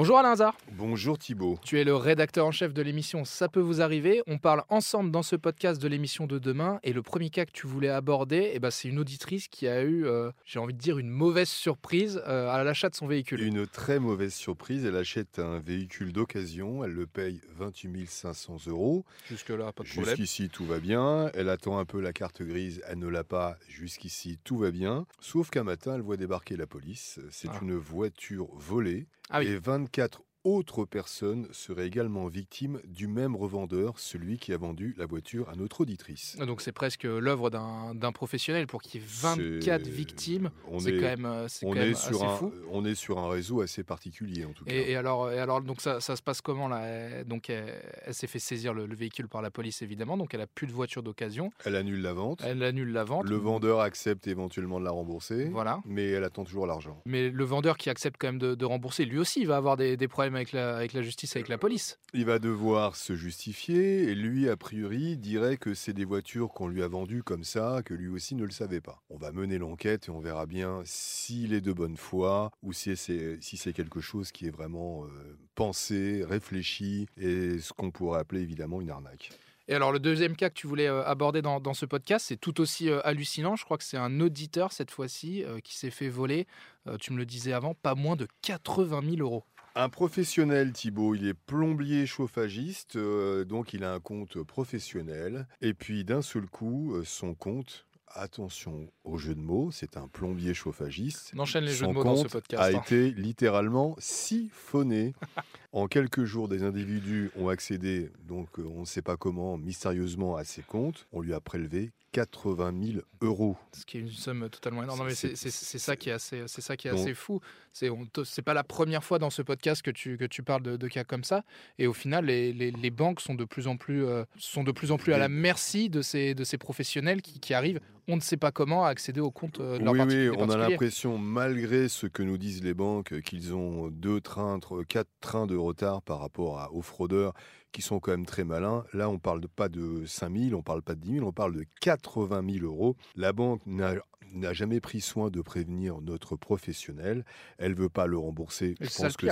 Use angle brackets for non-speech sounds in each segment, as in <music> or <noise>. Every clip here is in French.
Bonjour Alain Hazard. Bonjour Thibault. Tu es le rédacteur en chef de l'émission Ça peut vous arriver. On parle ensemble dans ce podcast de l'émission de demain. Et le premier cas que tu voulais aborder, eh ben, c'est une auditrice qui a eu, euh, j'ai envie de dire, une mauvaise surprise euh, à l'achat de son véhicule. Une très mauvaise surprise. Elle achète un véhicule d'occasion. Elle le paye 28 500 euros. Jusque-là, pas de problème. Jusqu'ici, tout va bien. Elle attend un peu la carte grise. Elle ne l'a pas. Jusqu'ici, tout va bien. Sauf qu'un matin, elle voit débarquer la police. C'est Ah. une voiture volée. Ah oui. Et 24 autres personnes seraient également victimes du même revendeur, celui qui a vendu la voiture à notre auditrice. Donc c'est presque l'œuvre d'un professionnel pour qu'il y ait 24 C'est- victimes. On C'est est, quand même, euh, on quand est même sur assez un, fou. on est sur un réseau assez particulier en tout cas. Et, alors, et alors, donc ça, ça se passe comment là? Donc, elle, elle s'est fait saisir le, le véhicule par la police évidemment. Donc, elle a plus de voiture d'occasion. Elle annule la vente. Elle annule la vente. Le vendeur accepte éventuellement de la rembourser, Voilà. mais elle attend toujours l'argent. Mais le vendeur qui accepte quand même de, de rembourser, lui aussi, il va avoir des, des problèmes avec la, avec la justice, avec la police. Il va devoir se justifier et lui, a priori, dirait que c'est des voitures qu'on lui a vendues comme ça, que lui aussi ne le savait pas. On va mener l'enquête et on verra bien s'il est de bonne foi ou si c'est si c'est quelque chose qui est vraiment euh, pensé, réfléchi et ce qu'on pourrait appeler évidemment une arnaque. Et alors, le deuxième cas que tu voulais euh, aborder dans, dans ce podcast, c'est tout aussi euh, hallucinant. Je crois que c'est un auditeur cette fois-ci euh, qui s'est fait voler, euh, tu me le disais avant, pas moins de 80 000 euros. Un professionnel, Thibaut, il est plombier chauffagiste, euh, donc il a un compte professionnel. Et puis d'un seul coup, euh, son compte, attention au jeu de mots, c'est un plombier chauffagiste. On enchaîne les jeux Son de mots dans ce compte podcast. a hein. été littéralement siphonné. <laughs> en quelques jours, des individus ont accédé, donc euh, on ne sait pas comment, mystérieusement à ses comptes. On lui a prélevé 80 000 euros. Ce qui est une somme totalement énorme. Non, mais C'est- ça qui est assez, c'est ça qui est assez fou. C'est c'est pas la première fois dans ce podcast que tu, que tu parles de, de cas comme ça. Et au final, les, les- les banques sont de plus en plus, euh, sont de plus en plus à la merci de ces, de ces professionnels qui, qui arrivent, on ne sait pas comment, à accéder aux comptes euh, de Oui, oui, on a l'impression, malgré ce que nous disent les banques, qu'ils ont deux trains, tr- quatre trains de retard par rapport à- aux fraudeurs qui sont quand même très malins. Là, on parle de- pas de 5 000, on parle pas de 10 000, on parle de 80 000 euros. La banque n'a n'a jamais pris soin de prévenir notre professionnel. Elle veut pas le rembourser. Et Je pense que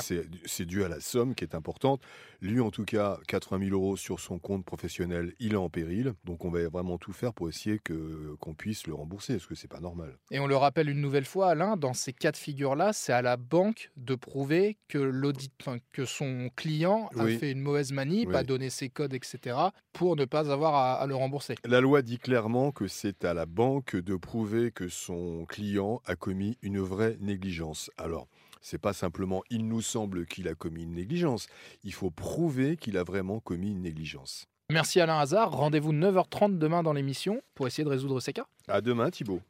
c'est dû à la somme qui est importante. Lui, en tout cas, 80 000 euros sur son compte professionnel, il est en péril. Donc, on va vraiment tout faire pour essayer que qu'on puisse le rembourser, parce que c'est pas normal. Et on le rappelle une nouvelle fois, Alain, dans ces cas de figure-là, c'est à la banque de prouver que, l'audit, que son client a Oui. fait une mauvaise manip, Oui. a donné ses codes, etc., pour ne pas avoir à, à le rembourser. La loi dit clairement que c'est à la banque de prouver que son client a commis une vraie négligence. Alors, c'est pas simplement il nous semble qu'il a commis une négligence, il faut prouver qu'il a vraiment commis une négligence. Merci Alain Hazard. Rendez-vous 9h30 demain dans l'émission pour essayer de résoudre ces cas. À demain Thibault.